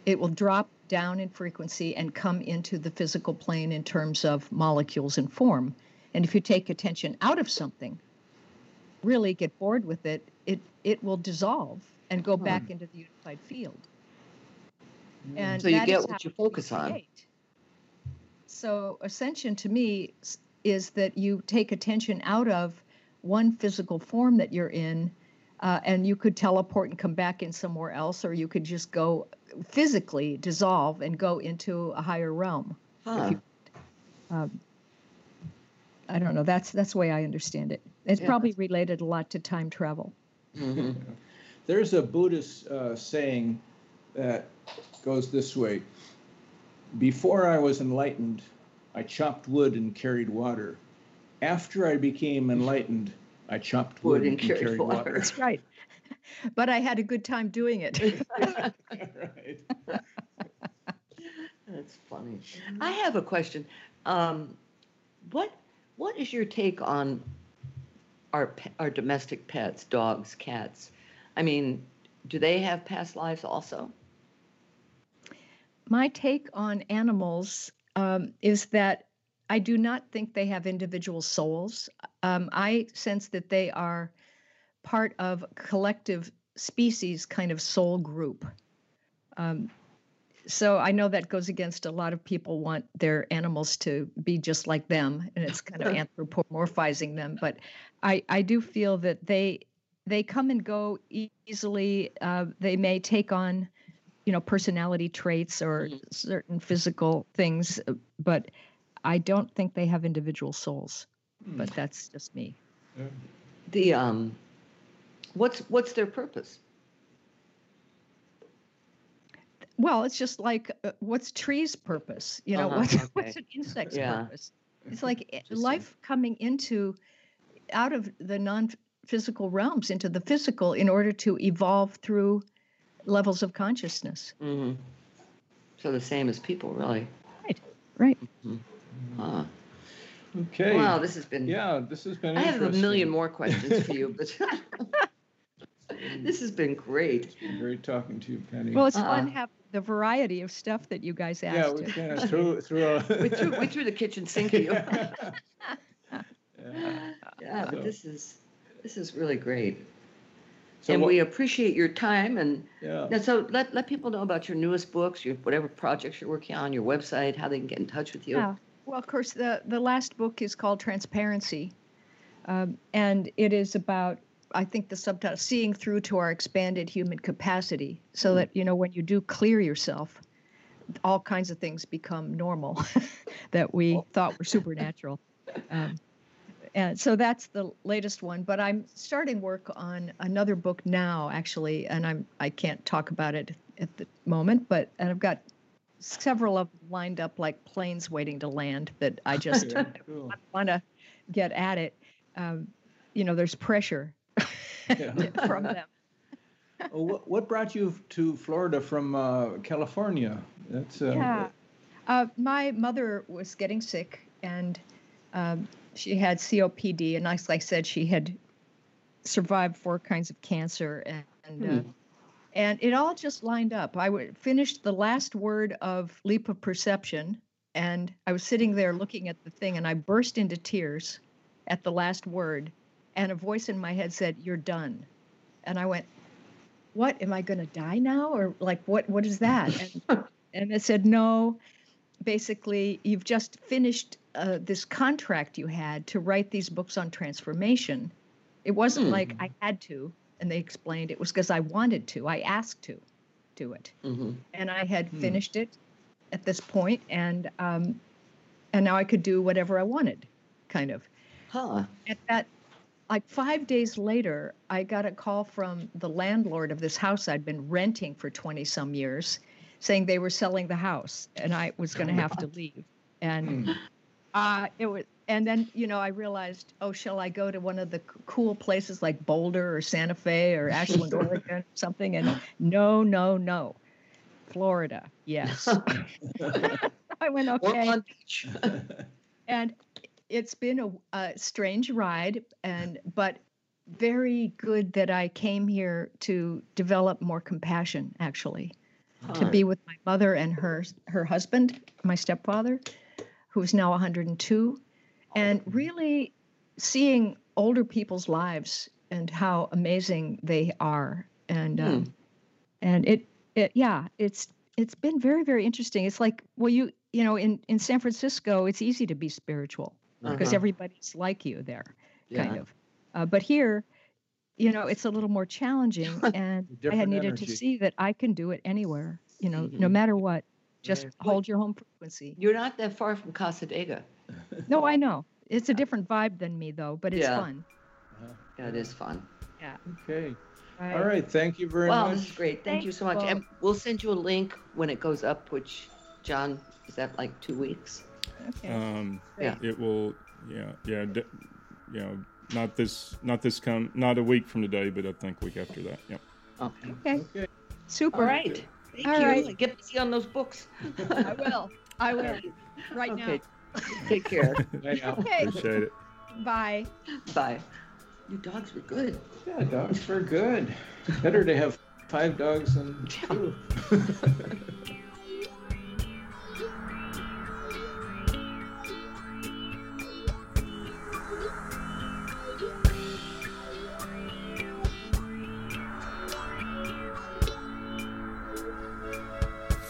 It will drop down in frequency and come into the physical plane in terms of molecules and form. And if you take attention out of something, really get bored with it, it it will dissolve and go back into the unified field. And So you get what you focus on. So ascension to me is that you take attention out of one physical form that you're in, uh, and you could teleport and come back in somewhere else, or you could just go physically dissolve and go into a higher realm. Huh. you- Um, I don't know. That's that's the way I understand it. It's Yeah. probably related a lot to time travel. Mhm. There's a Buddhist uh, saying that goes this way Before I was enlightened, I chopped wood and carried water. After I became enlightened, I chopped wood, and, carried, water. That's right. but I had a good time doing it. right. That's funny. I have a question. Um, what What is your take on our our domestic pets, dogs, cats? I mean, do they have past lives also? My take on animals um, is that I do not think they have individual souls. Um, I sense that they are part of collective species kind of soul group. Um, so I know that goes against a lot of people want their animals to be just like them, and it's kind of anthropomorphizing them. But I, I do feel that they they come and go e- easily. Uh, they may take on, you know, personality traits or Mhm. certain physical things, but I don't think they have individual souls. But that's just me. The um, what's what's their purpose? Well, it's just like uh, what's trees' purpose? You know, Uh-huh, what's, okay. what's an insect's Yeah. purpose? It's like life coming into out of the non-physical realms into the physical in order to evolve through levels of consciousness. hmm So the same as people, really. Right. right Huh. Okay. Wow, this has been. Yeah, this has been I have a million more questions for you, but this has been great. It's been great talking to you, Penney. Well, it's Uh-uh. fun have the variety of stuff that you guys asked. yeah, we kind of threw threw a We threw, we threw the kitchen sink at you. Yeah. yeah, but this is this is really great, So and what- we appreciate your time. And yeah. now, so let let people know about your newest books, your whatever projects you're working on, your website, how they can get in touch with you. Yeah. Well, of course, the the last book is called Transparency, um, and it is about I think the subtitle seeing through to our expanded human capacity, so Hmm. that you know when you do clear yourself, all kinds of things become normal that we Oh. thought were supernatural. Um, and so that's the latest one. But I'm starting work on another book now, actually, and I'm I can't talk about it at the moment. But and I've got several of them lined up like planes waiting to land that I just Okay, cool. want to get at it. Um, you know, there's pressure Yeah. from them. Oh, what, what brought you to Florida from uh, California? That's uh, Yeah. Uh, my mother was getting sick, and Um, she had COPD, and like I said, she had survived four kinds of cancer, and and, uh, Hmm. and it all just lined up. I finished the last word of Leap of Perception, and I was sitting there looking at the thing, and I burst into tears at the last word, and a voice in my head said, "You're done," and I went, "What? Am I going to die now, or like what? What is that?" And, and it said, "No." Basically, you've just finished uh, this contract you had to write these books on transformation. It wasn't Hmm. like I had to, and they explained it was because I wanted to. I asked to do it, hmm and I had Hmm. finished it at this point, and um, and now I could do whatever I wanted, kind of. Huh. At that, like five days later, I got a call from the landlord of this house I'd been renting for twenty some years, saying they were selling the house, and I was going to have to leave, and. Uh, it was, and then you know I realized, oh, shall I go to one of the cool places like Boulder or Santa Fe or Ashland, Oregon, or something? And no, no, no, Florida, yes. I went okay, and it's been a, a strange ride, and but very good that I came here to develop more compassion, actually to be with my mother and her her husband, my stepfather, who's now 102, and really seeing older people's lives and how amazing they are, and Hmm. um, and it it yeah, it's it's been very very interesting. It's like well you you know in in San Francisco it's easy to be spiritual because Uh-huh. everybody's like you there, kind of, uh, but here. You know, it's a little more challenging, and I had needed energy. to see that I can do it anywhere. You know, no Mhm. matter what, just Right. hold your home frequency. You're not that far from Cassadaga. No, I know it's a different vibe than me, though, but it's Yeah. fun. Yeah, it is fun. Yeah. Okay. Right. All right. Thank you very Well, much. this is great. Thank you so much. Paul. And we'll send you a link when it goes up, which, John, is that like two weeks? Okay. Um, Yeah. It will, yeah, yeah, d- you know, not this, not this come, not a week from today, but I think week after that. Yep. Okay. okay. Okay. Super. All right. Thank All you. right. Get busy on those books. I will. I will. Right now Okay. Take care. Bye now. now. Okay. Appreciate it. Bye. Bye. Your dogs were good. Yeah, dogs were good. Better to have five dogs than two.